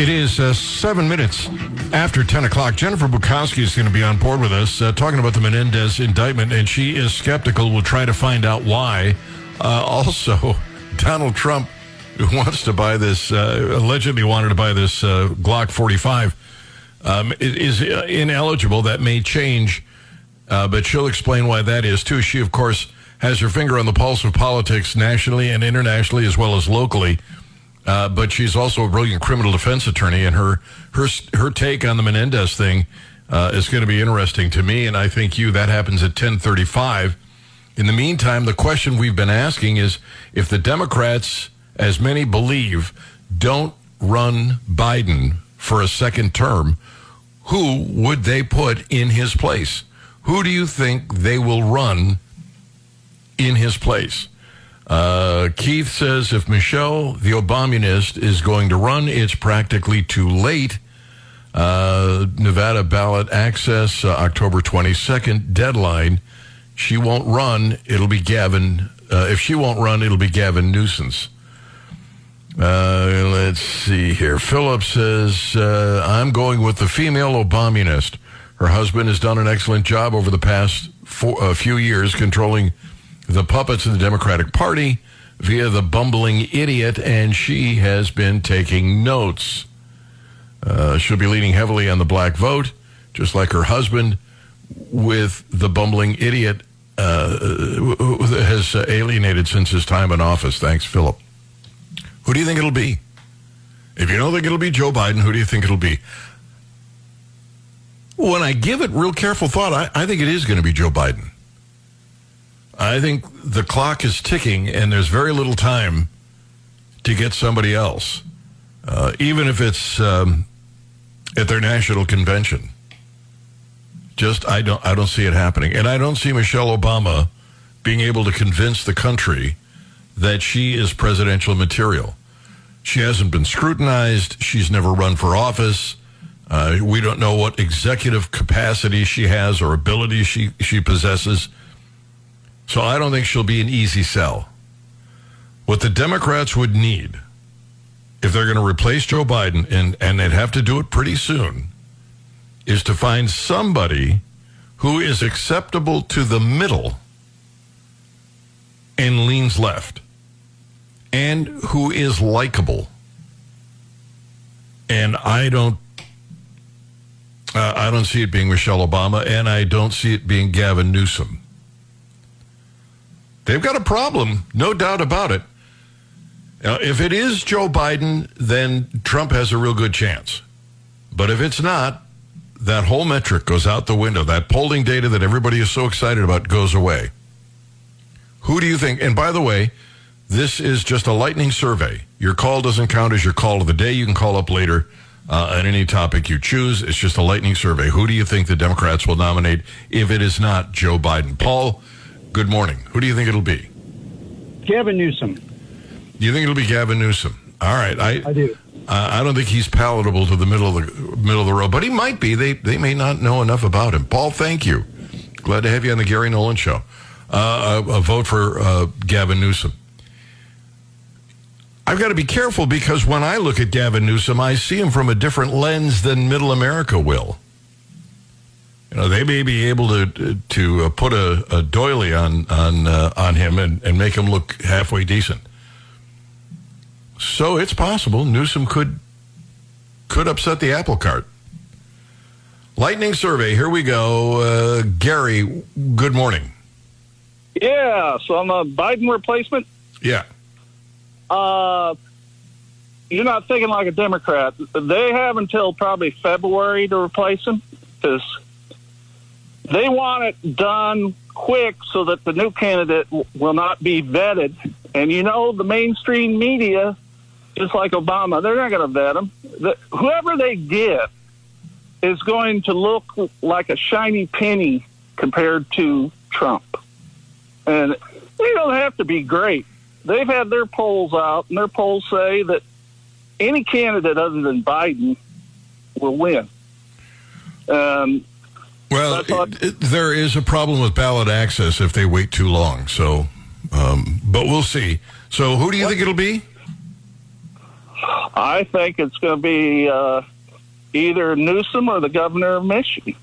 It is uh, seven minutes after 10 o'clock. Jennifer Bukowski is going to be on board with us uh, talking about the Menendez indictment, and she is skeptical. We'll try to find out why. Uh, also, Donald Trump, who wants to buy this, uh, allegedly wanted to buy this uh, Glock 45, um, is uh, ineligible. That may change, but she'll explain why that is, too. She, of course, has her finger on the pulse of politics nationally and internationally, as well as locally. Uh, but she's also a brilliant criminal defense attorney, and her her her take on the Menendez thing uh, is going to be interesting to me, and I think you. That happens at ten thirty five. In the meantime, the question we've been asking is if the Democrats, as many believe, don't run Biden for a second term, who would they put in his place? Who do you think they will run in his place? Uh, Keith says if Michelle, the Obamunist, is going to run, it's practically too late. Uh, Nevada ballot access, uh, October 22nd, deadline. She won't run, it'll be Gavin. Uh, if she won't run, it'll be Gavin Newsom's. Uh, let's see here. Philip says, uh, I'm going with the female Obamunist. Her husband has done an excellent job over the past four, few years controlling the puppets of the Democratic Party via the bumbling idiot, and she has been taking notes. Uh, she'll be leaning heavily on the black vote, just like her husband, with the bumbling idiot uh, who has alienated since his time in office. Thanks, Philip. Who do you think it'll be? If you don't think it'll be Joe Biden, who do you think it'll be? When I give it real careful thought, I, I think it is going to be Joe Biden. I think the clock is ticking, and there's very little time to get somebody else, uh, even if it's um, at their national convention. Just I don't I don't see it happening, and I don't see Michelle Obama being able to convince the country that she is presidential material. She hasn't been scrutinized. She's never run for office. Uh, we don't know what executive capacity she has or ability she she possesses. So I don't think she'll be an easy sell. What the Democrats would need, if they're going to replace Joe Biden, and, and they'd have to do it pretty soon, is to find somebody who is acceptable to the middle and leans left, and who is likable. And I don't uh, I don't see it being Michelle Obama, and I don't see it being Gavin Newsom. They've got a problem, no doubt about it. If it is Joe Biden, then Trump has a real good chance. But if it's not, that whole metric goes out the window. That polling data that everybody is so excited about goes away. Who do you think? And by the way, this is just a lightning survey. Your call doesn't count as your call of the day. You can call up later uh, on any topic you choose. It's just a lightning survey. Who do you think the Democrats will nominate if it is not Joe Biden? Paul, good morning. Who do you think it'll be? Gavin Newsom. Do you think it'll be Gavin Newsom? All right, I I do. Uh, I don't think he's palatable to the middle of the middle of the road, but he might be. They they may not know enough about him. Paul, thank you. Glad to have you on the Gary Nolan Show. Uh, a, a, vote for uh, Gavin Newsom. I've got to be careful because when I look at Gavin Newsom, I see him from a different lens than Middle America will. You know, they may be able to to uh, put a, a doily on on uh, on him and, and make him look halfway decent. So it's possible Newsom could could upset the apple cart. Lightning survey. Here we go. Uh, Gary, good morning. Yeah, so I'm a Biden replacement. Yeah. Uh, you're not thinking like a Democrat. They have until probably February to replace him because they want it done quick so that the new candidate will not be vetted. And you know, the mainstream media, just like Obama, they're not going to vet them. The, whoever they get is going to look like a shiny penny compared to Trump. And they don't have to be great. They've had their polls out, and their polls say that any candidate other than Biden will win. Um, well, it, it, there is a problem with ballot access if they wait too long. So, um, but we'll see. So, who do you what? think it'll be? I think it's going to be uh, either Newsom or the governor of Michigan.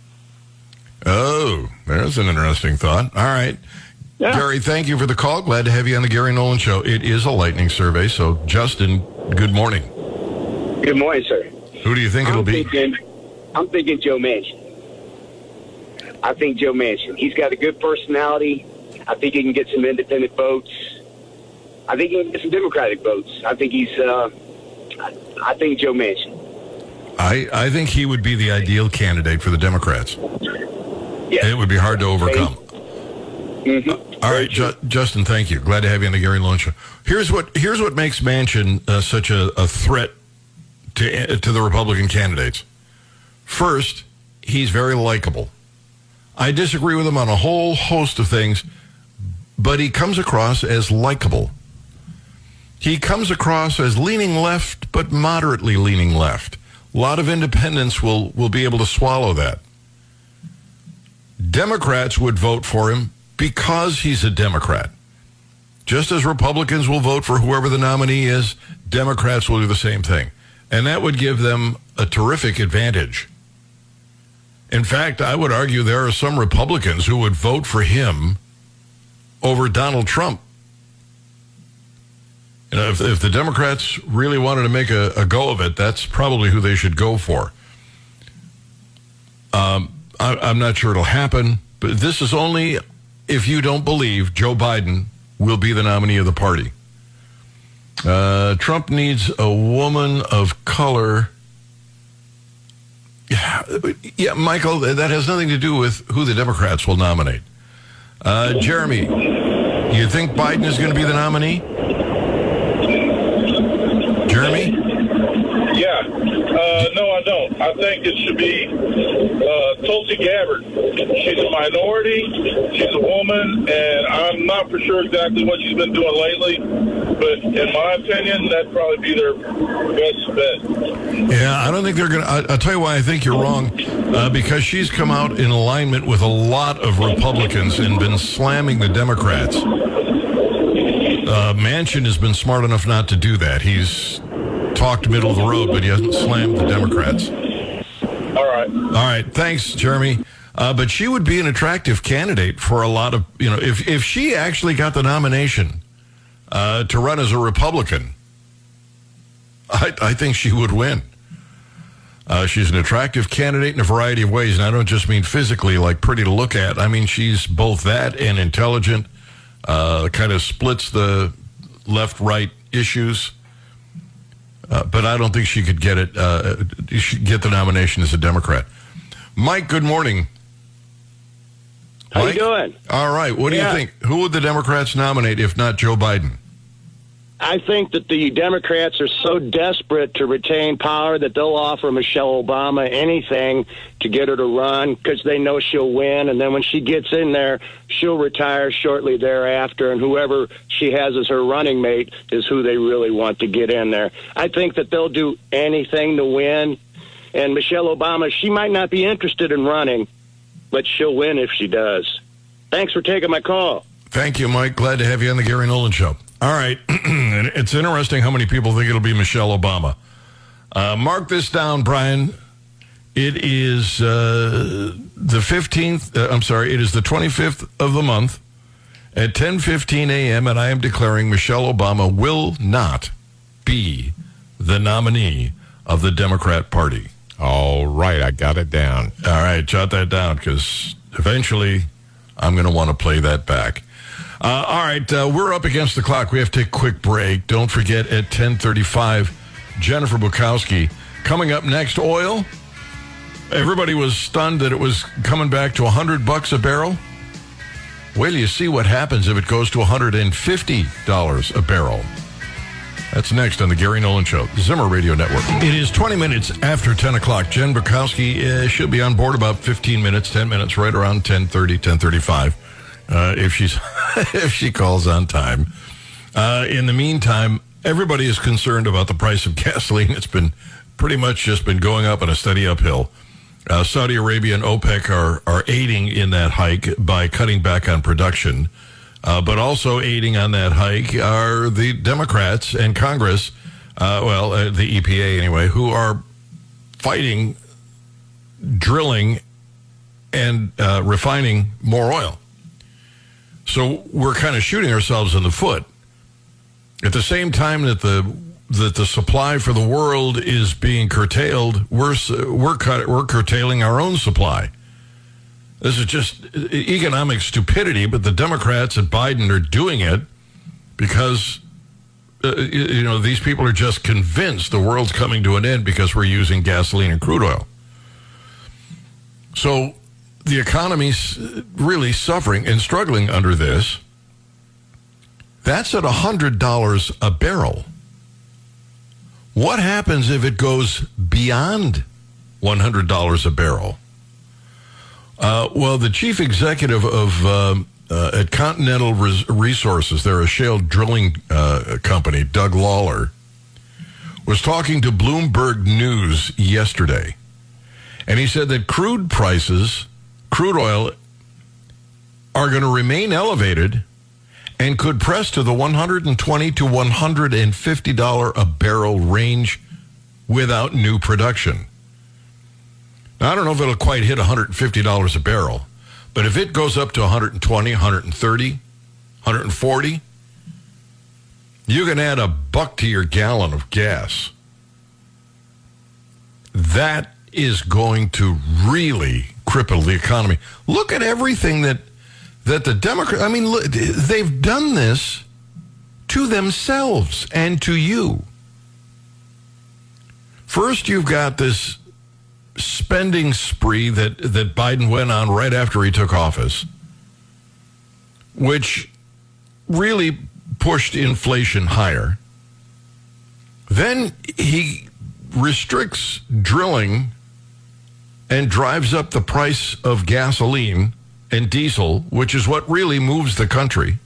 Oh, there's an interesting thought. All right. Yeah. Gary, thank you for the call. Glad to have you on the Gary Nolan Show. It is a lightning survey. So, Justin, good morning. Good morning, sir. Who do you think it'll I'm be? thinking, I'm thinking Joe Manchin. I think Joe Manchin. He's got a good personality. I think he can get some independent votes. I think he can get some Democratic votes. I think he's. Uh, I, I think Joe Manchin. I, I think he would be the ideal candidate for the Democrats. Yeah. It would be hard to overcome. Mhm. All right, Ju- Justin, thank you. Glad to have you on the Gary Nolan Show. Here's what here's what makes Manchin uh, such a, a threat to to the Republican candidates. First, he's very likable. I disagree with him on a whole host of things, but he comes across as likable. He comes across as leaning left, but moderately leaning left. A lot of independents will, will be able to swallow that. Democrats would vote for him because he's a Democrat. Just as Republicans will vote for whoever the nominee is, Democrats will do the same thing. And that would give them a terrific advantage. In fact, I would argue there are some Republicans who would vote for him over Donald Trump. You know, if, if the Democrats really wanted to make a, a go of it, that's probably who they should go for. Um, I, I'm not sure it'll happen, but this is only if you don't believe Joe Biden will be the nominee of the party. Uh, Trump needs a woman of color. Yeah, Michael, that has nothing to do with who the Democrats will nominate. Uh, Jeremy, you think Biden is going to be the nominee? Jeremy? Yeah. Uh, no, I think it should be uh, Tulsi Gabbard. She's a minority. She's a woman, and I'm not for sure exactly what she's been doing lately. But in my opinion, that'd probably be their best bet. Yeah, I don't think they're going to. I'll tell you why I think you're wrong. Uh, because she's come out in alignment with a lot of Republicans and been slamming the Democrats. Uh, Manchin has been smart enough not to do that. He's talked middle of the road, but he hasn't slammed the Democrats. All right. All right, thanks, Jeremy. Uh, but she would be an attractive candidate for a lot of you know if if she actually got the nomination uh, to run as a Republican, I, I think she would win. Uh, she's an attractive candidate in a variety of ways, and I don't just mean physically, like pretty to look at. I mean she's both that and intelligent. Uh, kind of splits the left-right issues. Uh, but I don't think she could get it. Uh, she get the nomination as a Democrat. Mike, good morning. How Mike? you doing? All right. What do you think? Who would the Democrats nominate if not Joe Biden? I think that the Democrats are so desperate to retain power that they'll offer Michelle Obama anything to get her to run because they know she'll win. And then when she gets in there, she'll retire shortly thereafter. And whoever she has as her running mate is who they really want to get in there. I think that they'll do anything to win. And Michelle Obama, she might not be interested in running, but she'll win if she does. Thanks for taking my call. Thank you, Mike. Glad to have you on the Gary Nolan Show. All right. It's interesting how many people think it'll be Michelle Obama. Uh, mark this down, Brian. It is uh, the 15th. Uh, I'm sorry. It is the 25th of the month at 10:15 a.m. and I am declaring Michelle Obama will not be the nominee of the Democrat Party. All right, I got it down. All right, jot that down because eventually I'm going to want to play that back. Uh, all right, uh, we're up against the clock. We have to take a quick break. Don't forget at 10:35, Jennifer Bukowski coming up next. Oil. Everybody was stunned that it was coming back to 100 bucks a barrel. Wait you see what happens if it goes to 150 dollars a barrel. That's next on the Gary Nolan Show, Zimmer Radio Network. It is 20 minutes after 10 o'clock. Jen Bukowski uh, should be on board about 15 minutes, 10 minutes, right around 10.30, 10.35, uh, if, she's if she calls on time. Uh, in the meantime, everybody is concerned about the price of gasoline. It's been pretty much just been going up on a steady uphill. Uh, Saudi Arabia and OPEC are, are aiding in that hike by cutting back on production. Uh, but also aiding on that hike are the Democrats and Congress uh, well, uh, the EPA anyway, who are fighting drilling and refining more oil. So we're kind of shooting ourselves in the foot. At the same time that the that the supply for the world is being curtailed, we're we're cut, we're curtailing our own supply. This is just economic stupidity, but the Democrats and Biden are doing it because uh, you know these people are just convinced the world's coming to an end because we're using gasoline and crude oil. So the economy's really suffering and struggling under this. That's at $100 a barrel. What happens if it goes beyond $100 a barrel? Uh, well, the chief executive of uh, uh, at Continental Res- Resources, they're a shale drilling uh, company, Doug Lawler, was talking to Bloomberg News yesterday. And he said that crude prices, crude oil, are going to remain elevated and could press to the 120 to 150 dollar a barrel range without new production. Now, I don't know if it'll quite hit 150 dollars a barrel, but if it goes up to 120, 130, 140, you can add a buck to your gallon of gas. That is going to really cripple the economy. Look at everything that that the Democrats, I mean, look, they've done this to themselves and to you. First, you've got this spending spree that, that Biden went on right after he took office, which really pushed inflation higher. Then he restricts drilling and drives up the price of gasoline and diesel, which is what really moves the country,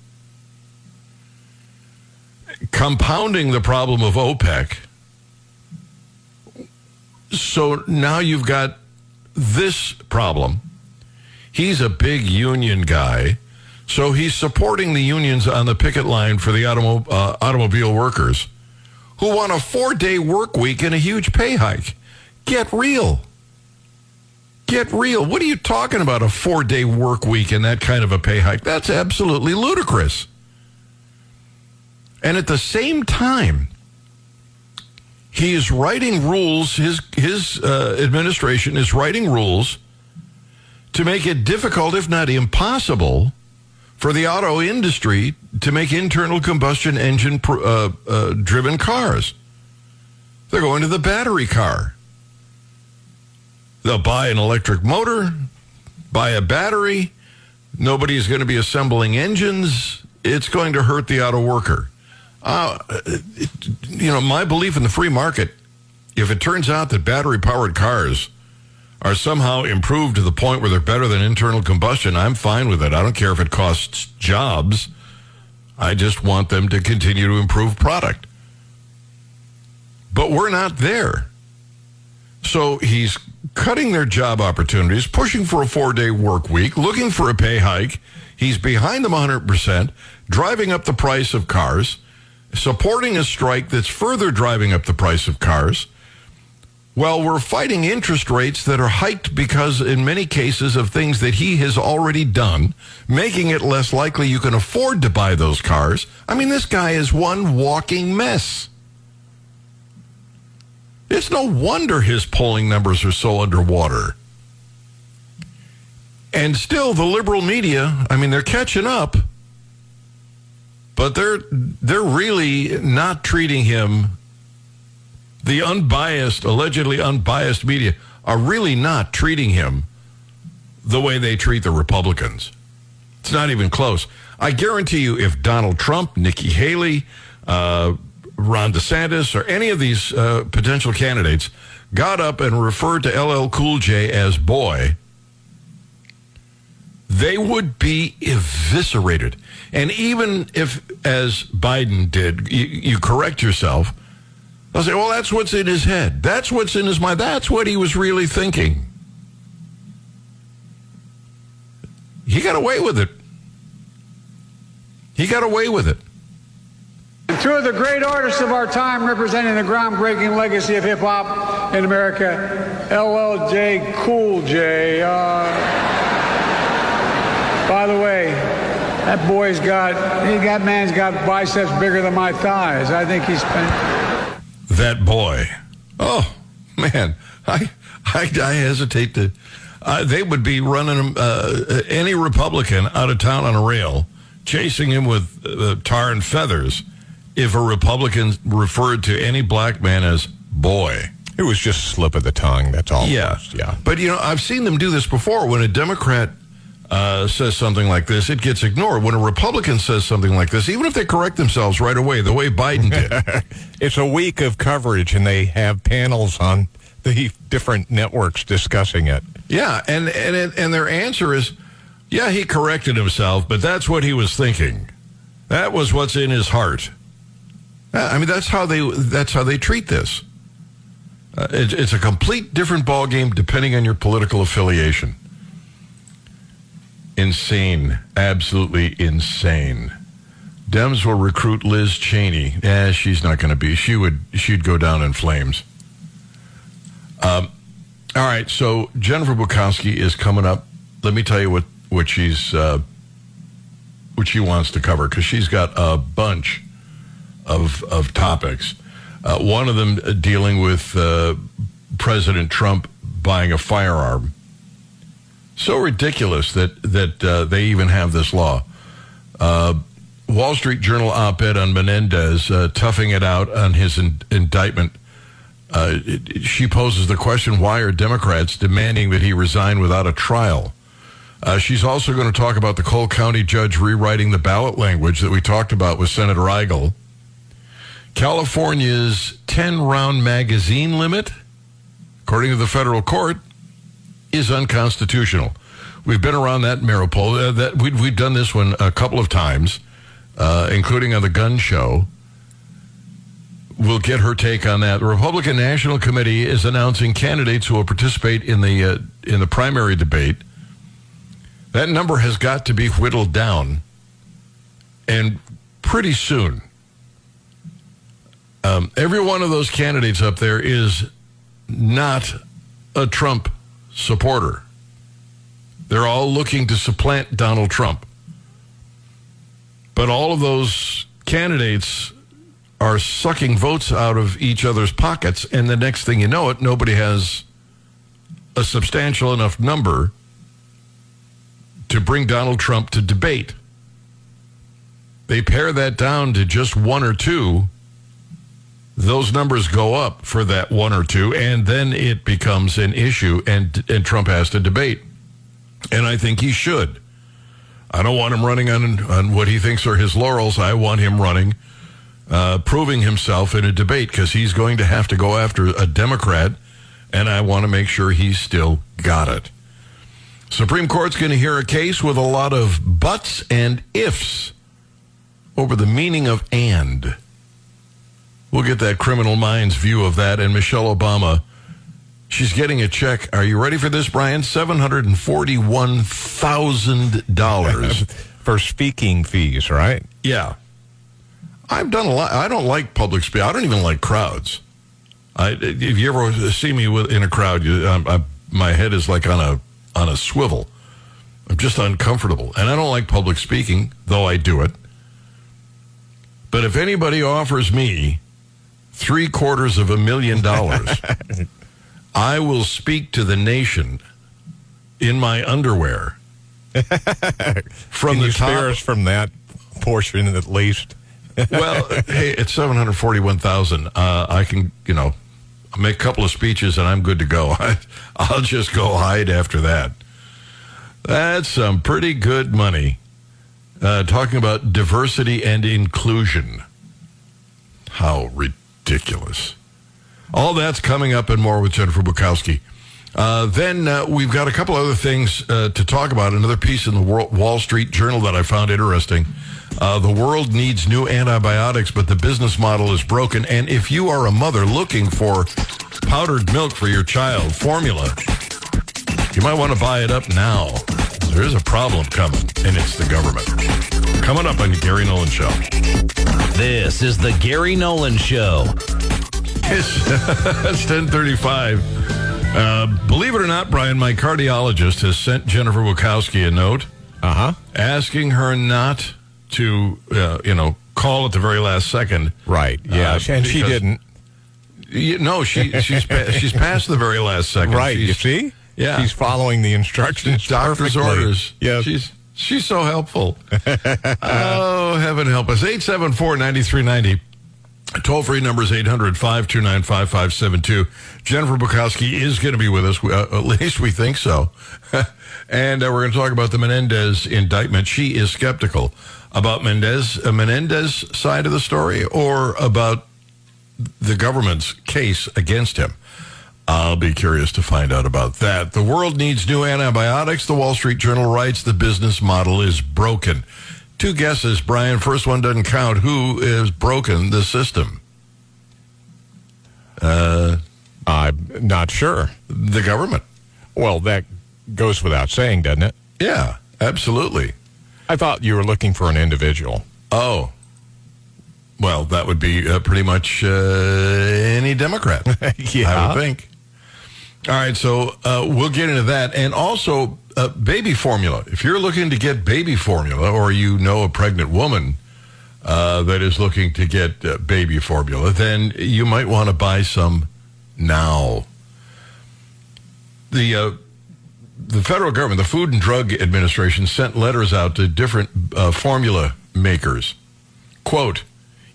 compounding the problem of OPEC. So now you've got this problem. He's a big union guy, so he's supporting the unions on the picket line for the automo- uh, automobile workers who want a four day work week and a huge pay hike. Get real. Get real. What are you talking about? A four day work week and that kind of a pay hike? That's absolutely ludicrous. And at the same time, he is writing rules. His his uh, administration is writing rules to make it difficult, if not impossible, for the auto industry to make internal combustion engine uh, uh, driven cars. They're going to the battery car. They'll buy an electric motor, buy a battery. Nobody's going to be assembling engines. It's going to hurt the auto worker. Uh, it, you know, my belief in the free market, if it turns out that battery powered cars are somehow improved to the point where they're better than internal combustion, I'm fine with it. I don't care if it costs jobs. I just want them to continue to improve product. But we're not there. So he's cutting their job opportunities, pushing for a four day work week, looking for a pay hike. He's behind them 100%, driving up the price of cars, supporting a strike that's further driving up the price of cars. Well, we're fighting interest rates that are hiked because, in many cases, of things that he has already done, making it less likely you can afford to buy those cars. I mean, this guy is one walking mess. It's no wonder his polling numbers are so underwater. And still, the liberal media, I mean, they're catching up, but they're they're really not treating him. The unbiased, allegedly unbiased media are really not treating him the way they treat the Republicans. It's not even close. I guarantee you, if Donald Trump, Nikki Haley, uh, Ron DeSantis or any of these uh, potential candidates got up and referred to LL Cool J as boy, they would be eviscerated. And even if, as Biden did, you, you correct yourself, they'll say, well, that's what's in his head. That's what's in his mind. That's what he was really thinking. He got away with it. He got away with it Two of the great artists of our time representing the groundbreaking legacy of hip hop in America, LLJ Cool J. Uh, by the way, that boy's got, he got man's got biceps bigger than my thighs. I think he's spent. That boy. Oh, man. I, I, I hesitate to. Uh, they would be running uh, any Republican out of town on a rail, chasing him with uh, tar and feathers if a Republican referred to any black man as boy. It was just slip of the tongue. That's all. Yeah. Yeah. But, you know, I've seen them do this before. When a Democrat uh, says something like this, it gets ignored. When a Republican says something like this, even if they correct themselves right away, the way Biden did. It's a week of coverage, and they have panels on the different networks discussing it. yeah. And, and, and their answer is, yeah, he corrected himself, but that's what he was thinking. That was what's in his heart. I mean, that's how they, that's how they treat this. Uh, it, it's a complete different ballgame depending on your political affiliation. Insane. Absolutely insane. Dems will recruit Liz Cheney. Eh, she's not going to be. She would. She'd go down in flames. Um, all right. So Jennifer Bukowski is coming up. Let me tell you what what she's uh, what she wants to cover because she's got a bunch of of topics. Uh, one of them uh, dealing with uh, President Trump buying a firearm. So ridiculous that that uh, they even have this law. Uh, Wall Street Journal op-ed on Menendez uh, toughing it out on his in- indictment. It- it- she poses the question: Why are Democrats demanding that he resign without a trial? Uh, she's also going to talk about the Cole County judge rewriting the ballot language that we talked about with Senator Eigel. California's 10 round magazine limit, according to the federal court, is unconstitutional. We've been around that maypole. Uh, that we, we've done this one a couple of times, uh, including on the gun show. We'll get her take on that. The Republican National Committee is announcing candidates who will participate in the uh, in the primary debate. That number has got to be whittled down, and pretty soon. Um, every one of those candidates up there is not a Trump supporter. They're all looking to supplant Donald Trump. But all of those candidates are sucking votes out of each other's pockets, and the next thing you know it, nobody has a substantial enough number to bring Donald Trump to debate. They pare that down to just one or two. Those numbers go up for that one or two, and then it becomes an issue, and and Trump has to debate. And I think he should. I don't want him running on on what he thinks are his laurels. I want him running, uh, proving himself in a debate because he's going to have to go after a Democrat, and I want to make sure he's still got it. Supreme Court's going to hear a case with a lot of buts and ifs over the meaning of and. We'll get that criminal minds view of that. And Michelle Obama, she's getting a check. Are you ready for this, Brian? $741,000. For speaking fees, right? yeah. I've done a lot. I don't like public speech. I don't even like crowds. I, if you ever see me with, in a crowd, you, I, I, my head is like on a on a swivel. I'm just uncomfortable, and I don't like public speaking, though I do it. But if anybody offers me three quarters of a million dollars, I will speak to the nation in my underwear from Can the spare us from that portion at least? well, hey, it's seven hundred forty-one thousand. Uh, I can, you know, make a couple of speeches and I'm good to go. I, I'll just go hide after that. That's some pretty good money. Uh, talking about diversity and inclusion. How ridiculous! All that's coming up and more with Jennifer Bukowski. Uh, then uh, we've got a couple other things uh, to talk about. Another piece in the Wall Wall Street Journal that I found interesting. Uh, the world needs new antibiotics, but the business model is broken. And if you are a mother looking for powdered milk for your child, formula, you might want to buy it up now. There is a problem coming, and it's the government. Coming up on the Gary Nolan Show. This is the Gary Nolan Show. It's, it's 1035. Uh, believe it or not, Brian, my cardiologist has sent Jennifer Bukowski a note Uh huh. asking her not to, uh, you know, call at the very last second. Right. Yeah. Uh, and she didn't. You, no, she she's pa- she's past the very last second. Right. She's, you see? Yeah. She's following the instructions. doctor's orders. Yes. She's she's so helpful. oh, heaven help us. 874-9390. Toll free number is 800 529 5572. Jennifer Bukowski is going to be with us. We- Uh, at least we think so. and uh, we're going to talk about the Menendez indictment. She is skeptical about Mendez, uh, Menendez side of the story or about the government's case against him. I'll be curious to find out about that. The world needs new antibiotics. The Wall Street Journal writes the business model is broken. Two guesses, Brian. First one doesn't count. Who has broken the system? I'm not sure. The government. Well, that goes without saying, doesn't it? Yeah, absolutely. I thought you were looking for an individual. Oh. Well, that would be uh, pretty much uh, any Democrat. yeah. I would think. All right, so uh, we'll get into that. And also, uh, baby formula. If you're looking to get baby formula or you know a pregnant woman uh, that is looking to get uh, baby formula, then you might want to buy some now. The uh, the federal government, the Food and Drug Administration, sent letters out to different uh, formula makers. Quote,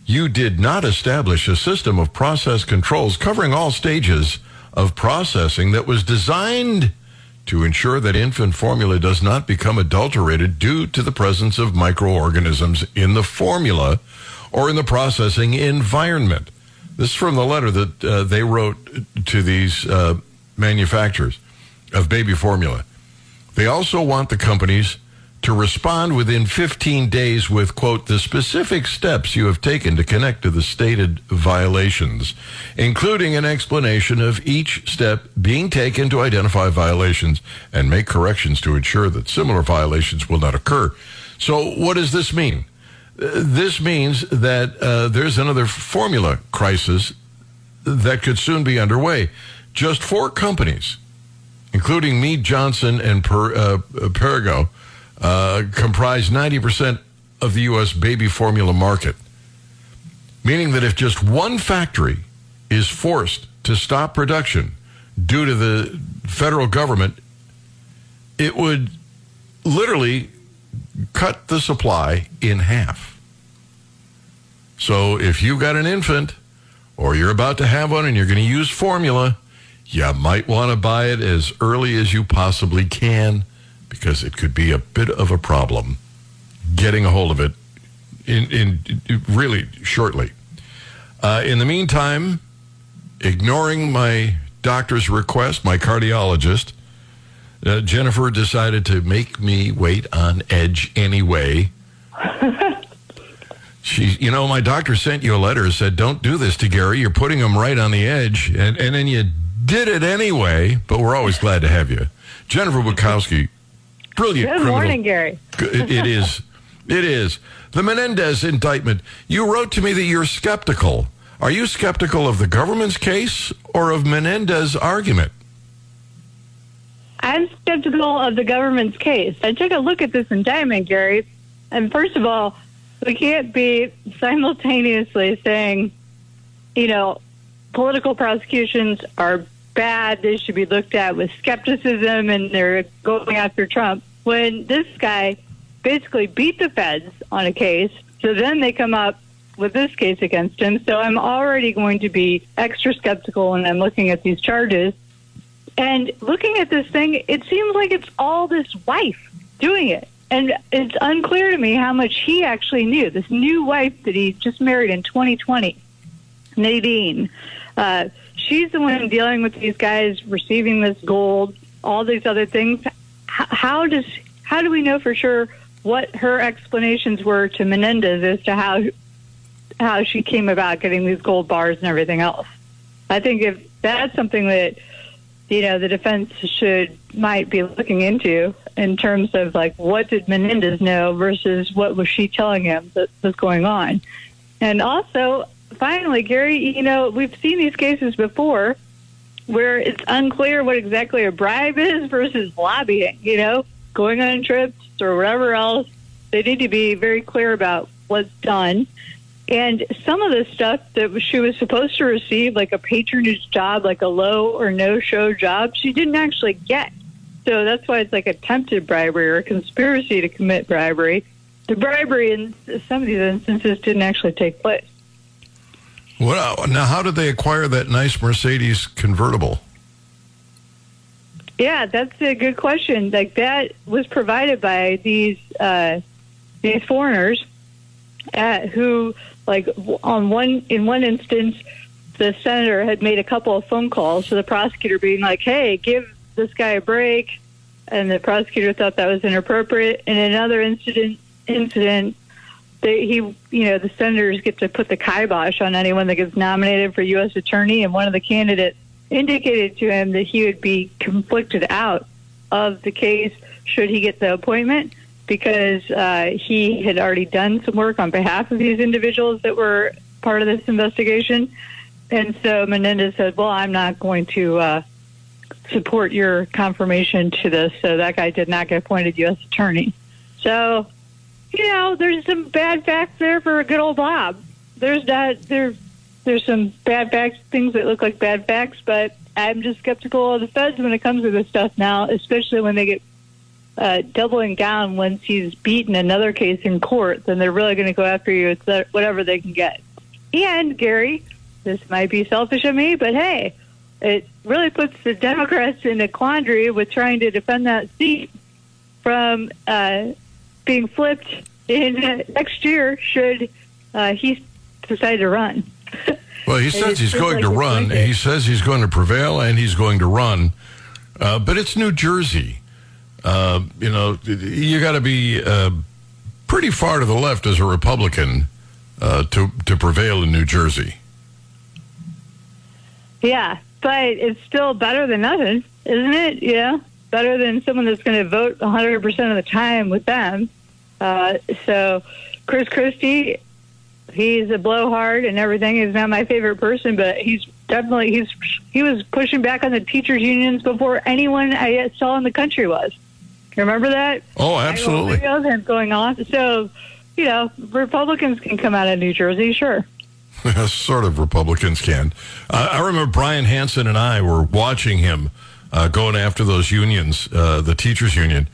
you did not establish a system of process controls covering all stages of processing that was designed to ensure that infant formula does not become adulterated due to the presence of microorganisms in the formula or in the processing environment. This is from the letter that uh, they wrote to these uh, manufacturers of baby formula. They also want the companies to respond within 15 days with, quote, the specific steps you have taken to connect to the stated violations, including an explanation of each step being taken to identify violations and make corrections to ensure that similar violations will not occur. So, what does this mean? This means that uh, there's another formula crisis that could soon be underway. Just four companies including Mead Johnson and per, uh, Perrigo, uh, comprise 90% of the U.S. baby formula market. Meaning that if just one factory is forced to stop production due to the federal government, it would literally cut the supply in half. So if you've got an infant or you're about to have one and you're going to use formula, you might want to buy it as early as you possibly can because it could be a bit of a problem getting a hold of it in, in really shortly. Uh, in the meantime, ignoring my doctor's request, my cardiologist, uh, Jennifer decided to make me wait on edge anyway. She, you know, my doctor sent you a letter and said, "Don't do this to Gary. You're putting him right on the edge," and and then you did it anyway. But we're always glad to have you, Jennifer Bukowski. Brilliant. Good criminal- morning, Gary. It, it is. It is the Menendez indictment. You wrote to me that you're skeptical. Are you skeptical of the government's case or of Menendez's argument? I'm skeptical of the government's case. I took a look at this indictment, Gary, and first of all, we can't be simultaneously saying, you know, political prosecutions are bad, they should be looked at with skepticism, and they're going after Trump. When this guy basically beat the feds on a case, so then they come up with this case against him. So I'm already going to be extra skeptical when I'm looking at these charges. And looking at this thing, it seems like it's all this wife doing it. And it's unclear to me how much he actually knew. This new wife that he just married in 2020, Nadine, uh, she's the one dealing with these guys receiving this gold, all these other things. H- how does how do we know for sure what her explanations were to Menendez as to how how she came about getting these gold bars and everything else? I think if that's something that you know the defense should might be looking into in terms of like what did Menendez know versus what was she telling him that was going on, and also finally, Gary, you know we've seen these cases before where it's unclear what exactly a bribe is versus lobbying. You know, going on trips or whatever else. They need to be very clear about what's done. And some of the stuff that she was supposed to receive, like a patronage job, like a low or no show job, she didn't actually get. So that's why it's like attempted bribery or conspiracy to commit bribery. The bribery in some of these instances didn't actually take place. Well, now how did they acquire that nice Mercedes convertible? Yeah, that's a good question. Like that was provided by these uh, these foreigners uh, who, like, on one in one instance, the senator had made a couple of phone calls to the prosecutor, being like, "Hey, give this guy a break," and the prosecutor thought that was inappropriate. In another incident, incident, they, he, you know, the senators get to put the kibosh on anyone that gets nominated for U.S. attorney, and one of the candidates indicated to him that he would be conflicted out of the case should he get the appointment because uh, he had already done some work on behalf of these individuals that were part of this investigation. And so Menendez said, Well, I'm not going to uh, support your confirmation to this. So that guy did not get appointed U.S. attorney. So, you know, there's some bad facts there for a good old Bob. There's not, there, there's some bad facts, things that look like bad facts, but I'm just skeptical of the feds when it comes to this stuff now, especially when they get uh, doubling down once he's beaten another case in court, then they're really going to go after you. It's whatever they can get. And Gary, this might be selfish of me, but hey, it really puts the Democrats in a quandary with trying to defend that seat from uh, being flipped in uh, next year should uh, he decide to run. Well, he says he's going like to run. He says he's going to prevail and he's going to run. Uh, but it's New Jersey. Uh, you know, you got to be uh, pretty far to the left as a Republican uh, to to prevail in New Jersey. Yeah, but it's still better than nothing, isn't it? Yeah, better than someone that's going to vote 100 percent of the time with them. Uh, so, Chris Christie he's a blowhard and everything. He's not my favorite person, but he's definitely he's he was pushing back on the teachers unions before anyone I saw in the country was. Remember that? Oh, absolutely. Videos going on. So, you know, Republicans can come out of New Jersey, sure. sort of Republicans can. Uh, I remember Brian Hanson and I were watching him uh, going after those unions, uh, the teachers union,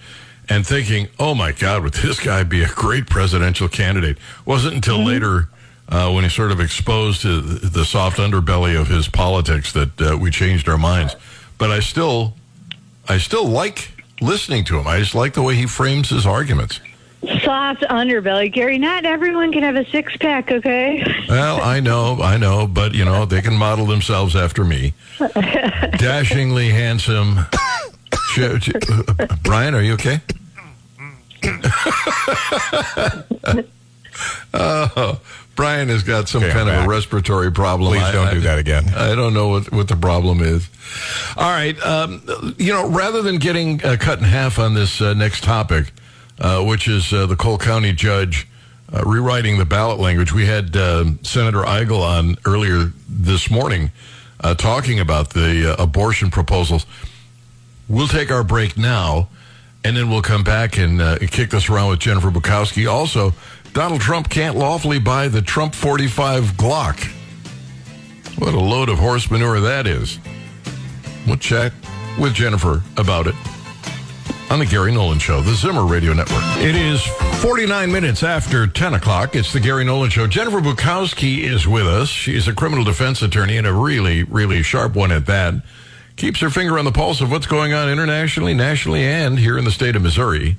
and thinking, "Oh my God, would this guy be a great presidential candidate?" Wasn't until mm-hmm. later uh, when he sort of exposed the soft underbelly of his politics that uh, we changed our minds. But I still, I still like listening to him. I just like the way he frames his arguments. Soft underbelly, Gary. Not everyone can have a six pack, okay? Well, I know, I know, but you know they can model themselves after me. Dashingly handsome. Brian, are you okay? Oh, Brian has got some okay, kind of a respiratory problem. Please don't I, do that again. I don't know what, what the problem is. All right. Um, you know, rather than getting uh, cut in half on this uh, next topic, uh, which is uh, the Cole County judge uh, rewriting the ballot language, we had um, Senator Eigel on earlier this morning uh, talking about the abortion proposals. We'll take our break now, and then we'll come back and uh, kick this around with Jennifer Bukowski. Also, Donald Trump can't lawfully buy the Trump 45 Glock. What a load of horse manure that is. We'll chat with Jennifer about it on the Gary Nolan Show, the Zimmer Radio Network. It is 49 minutes after 10 o'clock. It's the Gary Nolan Show. Jennifer Bukowski is with us. She's a criminal defense attorney and a really, really sharp one at that. Keeps her finger on the pulse of what's going on internationally, nationally, and here in the state of Missouri.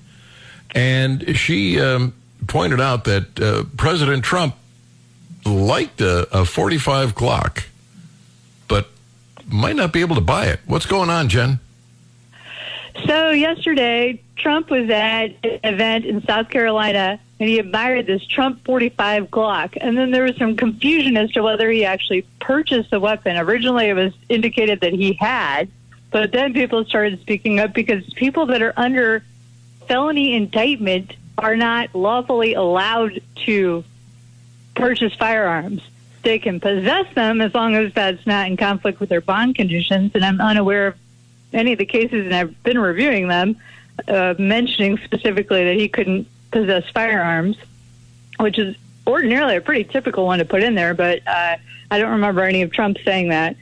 And she um, pointed out that uh, President Trump liked a, a 45 Glock, but might not be able to buy it. What's going on, Jen? So yesterday, Trump was at an event in South Carolina and he admired this Trump 45 Glock. And then there was some confusion as to whether he actually purchased the weapon. Originally, it was indicated that he had, But then people started speaking up because people that are under felony indictment are not lawfully allowed to purchase firearms. They can possess them as long as that's not in conflict with their bond conditions. And I'm unaware of any of the cases, and I've been reviewing them, uh, mentioning specifically that he couldn't possess firearms, which is ordinarily a pretty typical one to put in there, but uh, I don't remember any of Trump saying that.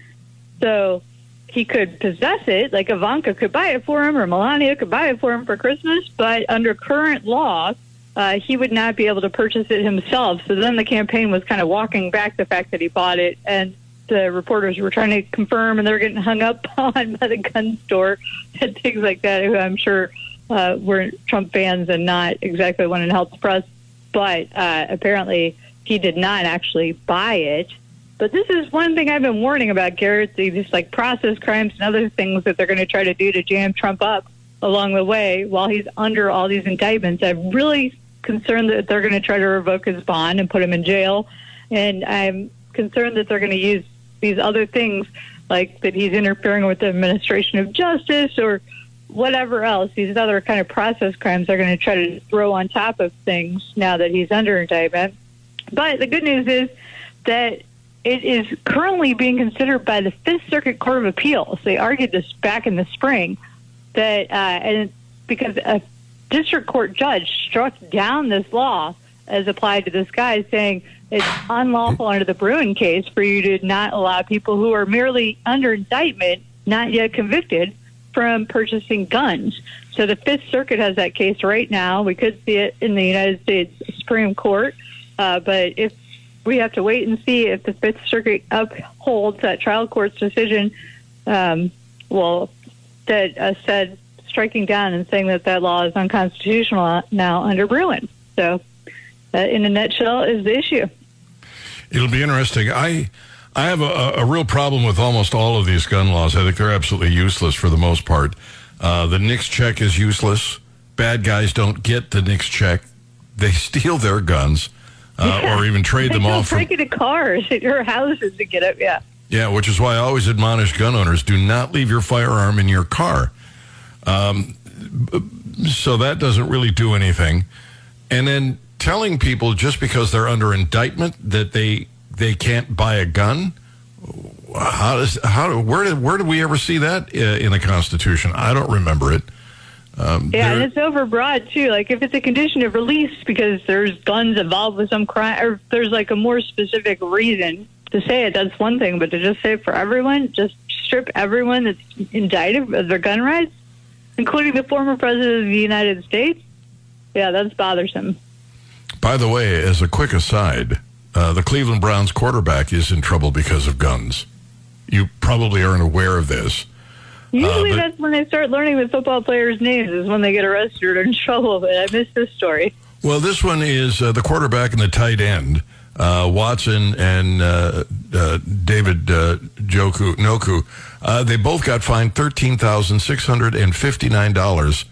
So he could possess it, like Ivanka could buy it for him, or Melania could buy it for him for Christmas, but under current law, uh, he would not be able to purchase it himself. So then the campaign was kind of walking back the fact that he bought it, and the reporters were trying to confirm, and they were getting hung up on by the gun store and things like that, who I'm sure uh, were Trump fans and not exactly wanting to help the press. But uh, apparently, he did not actually buy it. But this is one thing I've been warning about, Garrett. These like process crimes and other things that they're going to try to do to jam Trump up along the way while he's under all these indictments. I'm really concerned that they're going to try to revoke his bond and put him in jail. And I'm concerned that they're going to use these other things like that he's interfering with the administration of justice or whatever else, these other kind of process crimes they're going to try to throw on top of things now that he's under indictment. But the good news is that it is currently being considered by the Fifth Circuit Court of Appeals. They argued this back in the spring that, uh, and because a district court judge struck down this law as applied to this guy, saying it's unlawful under the Bruen case for you to not allow people who are merely under indictment, not yet convicted, from purchasing guns. So the Fifth Circuit has that case right now. We could see it in the United States Supreme Court, uh, but if we have to wait and see if the Fifth Circuit upholds that trial court's decision, um, well, that uh, said striking down and saying that that law is unconstitutional now under Bruen. So, uh, in a nutshell, is the issue. It'll be interesting. I I have a, a, real problem with almost all of these gun laws. I think they're absolutely useless for the most part. Uh, the NICS check is useless. Bad guys don't get the NICS check. They steal their guns uh, yeah. or even trade they them off. Break into cars at your houses to get it. Yeah. Yeah, which is why I always admonish gun owners: do not leave your firearm in your car. Um, so that doesn't really do anything. And then telling people just because they're under indictment that they they can't buy a gun. How does how where did where did we ever see that uh, in the Constitution? I don't remember it. Um, yeah, and it's overbroad too. Like if it's a condition of release because there's guns involved with some crime, or there's like a more specific reason to say it, that's one thing. But to just say it for everyone, just strip everyone that's indicted of their gun rights, including the former president of the United States, yeah, that's bothersome. By the way, as a quick aside, uh, the Cleveland Browns quarterback is in trouble because of guns. You probably aren't aware of this. Usually, uh, that's when they start learning the football players' names, is when they get arrested or in trouble. But I missed this story. Well, this one is uh, the quarterback and the tight end, uh, Watson and uh, uh, David Joku Noku. they both got fined thirteen thousand six hundred and fifty nine dollars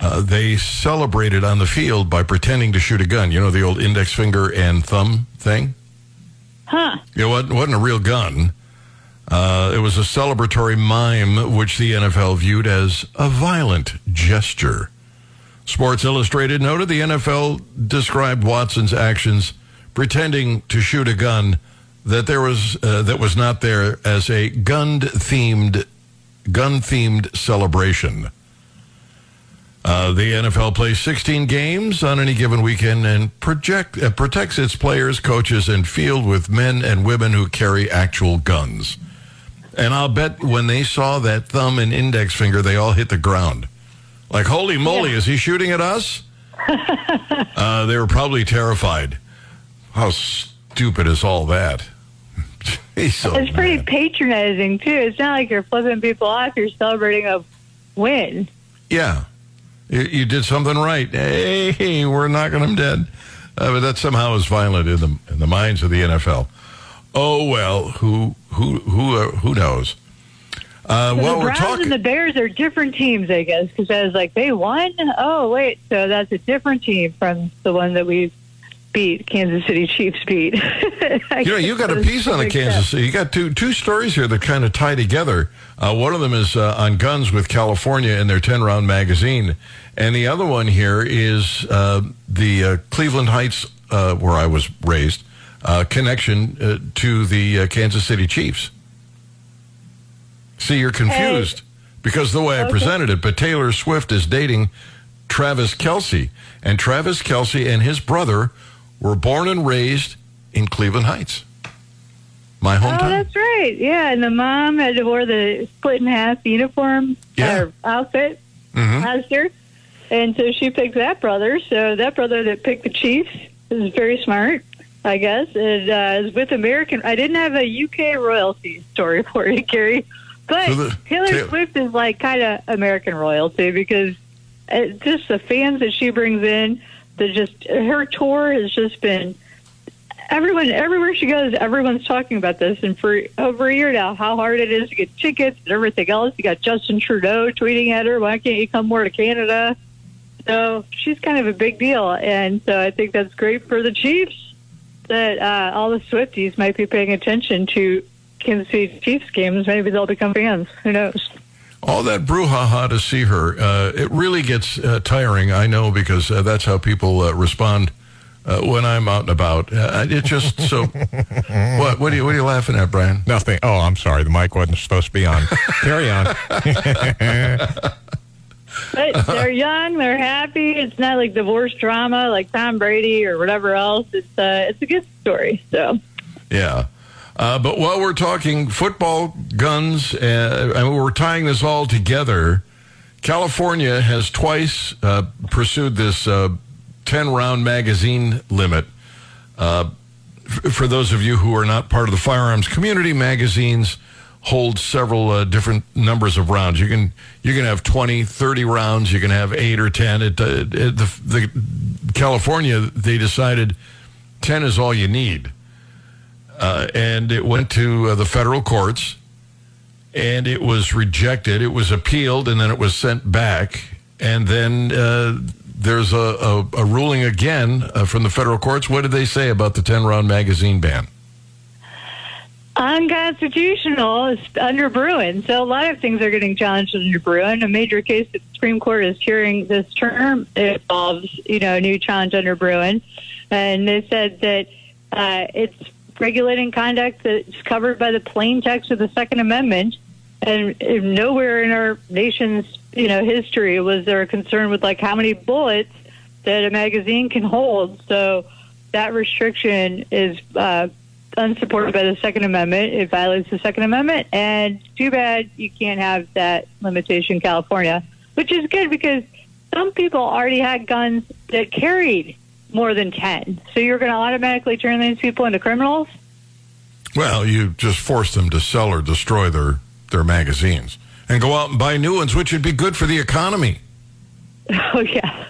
uh, they celebrated on the field by pretending to shoot a gun. You know the old index finger and thumb thing? Huh. It wasn't, wasn't a real gun. Uh, it was a celebratory mime, which the NFL viewed as a violent gesture. Sports Illustrated noted the NFL described Watson's actions pretending to shoot a gun that there was uh, that was not there as a gun themed gun themed celebration. Uh, the NFL plays 16 games on any given weekend and project, uh, protects its players, coaches, and field with men and women who carry actual guns. And I'll bet when they saw that thumb and index finger, they all hit the ground. Like, holy moly, yeah. is he shooting at us? uh, they were probably terrified. How stupid is all that? so it's pretty patronizing, too. It's not like you're flipping people off, you're celebrating a win. Yeah. You, you did something right. Hey, we're knocking them dead. Uh, but that somehow is violent in the in the minds of the NFL. Oh well, who who who uh, who knows? Uh, so well, the Browns talking- and the Bears are different teams, I guess, because I was like, they won. Oh wait, so that's a different team from the one that we beat, Kansas City Chiefs beat. You know, you got a piece on the Kansas City. You got two two stories here that kind of tie together. Uh, one of them is uh, on guns with California in their ten round magazine, and the other one here is uh, the uh, Cleveland Heights, uh, where I was raised, uh, connection uh, to the uh, Kansas City Chiefs. See, you're confused because the way I presented it, but Taylor Swift is dating Travis Kelce, and Travis Kelce and his brother were born and raised in Cleveland Heights, my hometown. Oh, hometown. that's right. Yeah, and the mom had to wear the split in half uniform Yeah. or outfit Mhm. last and so she picked that brother. So that brother that picked the Chiefs is very smart, I guess. And uh, is with American. I didn't have a UK royalty story for you, Gary, but So the- Taylor Taylor- Swift is like kind of American royalty because it, just the fans that she brings in. The just her tour has just been everyone everywhere she goes everyone's talking about this. And for over a year now how hard it is to get tickets and everything else. You got justin trudeau tweeting at her why can't you come more to canada? So she's kind of a big deal. And so i think that's great for the chiefs that uh, all the swifties might be paying attention to kansas city chiefs games. Maybe they'll become fans. Who knows All that brouhaha to see her, uh, it really gets uh, tiring. I know because uh, that's how people uh, respond uh, when I'm out and about. Uh, it's just so. what? What are you? What are you laughing at, Brian? Nothing. Oh, I'm sorry. The mic wasn't supposed to be on. Carry on. but they're young they're happy it's not like divorce drama like tom brady or whatever else it's uh, it's a good story so Yeah. Uh, but while we're talking football, guns, uh, and we're tying this all together, California has twice uh, pursued this 10 round magazine limit. Uh, f- for those of you who are not part of the firearms community, magazines hold several uh, different numbers of rounds. You can you can have 20, 30 rounds. You can have eight or 10. It, uh, it, the, the California, they decided 10 is all you need uh, and it went to uh, the federal courts, and it was rejected. It was appealed, and then it was sent back, and then uh, there's a, a, a ruling again uh, from the federal courts. What did they say about the ten round magazine ban? unconstitutional under Bruen. So a lot of things are getting challenged under Bruen. A major case the Supreme Court is hearing this term involves, you know, a new challenge under Bruen. And they said that uh, it's regulating conduct that's covered by the plain text of the Second Amendment. And nowhere in our nation's, you know, history was there a concern with like how many bullets that a magazine can hold. So that restriction is uh, unsupported by the Second Amendment. It violates the Second Amendment, and too bad you can't have that limitation in California, which is good because some people already had guns that carried more than 10. So you're going to automatically turn these people into criminals? Well, you just force them to sell or destroy their their magazines and go out and buy new ones, which would be good for the economy. Oh, yeah.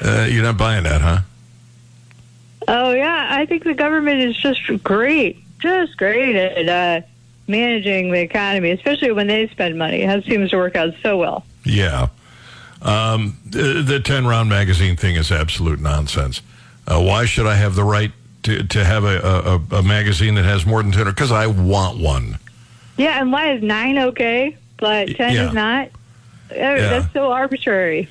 Uh, you're not buying that, huh? Oh, yeah. I think the government is just great, just great at uh, managing the economy, especially when they spend money. That seems to work out so well. Yeah. Um, the, the 10 round magazine thing is absolute nonsense. Uh, why should I have the right to, to have a, a, a magazine that has more than 10? Because I want one. Yeah, and why is nine okay, but ten Yeah. is not? Uh, That's so arbitrary.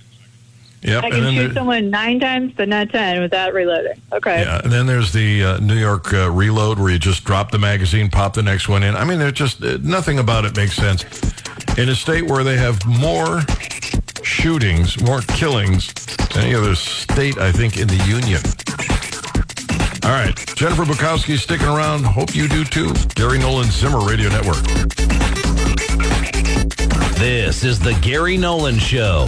Yep. I can shoot someone nine times, but not ten without reloading. Okay. yeah, and then there's the uh, New York uh, reload where you just drop the magazine, pop the next one in. I mean, they're just uh, nothing about it makes sense. In a state where they have more shootings, more killings than any other state, I think, in the union. All right, Jennifer Bukowski sticking around. Hope you do too. Gary Nolan Zimmer Radio Network. This is the Gary Nolan Show.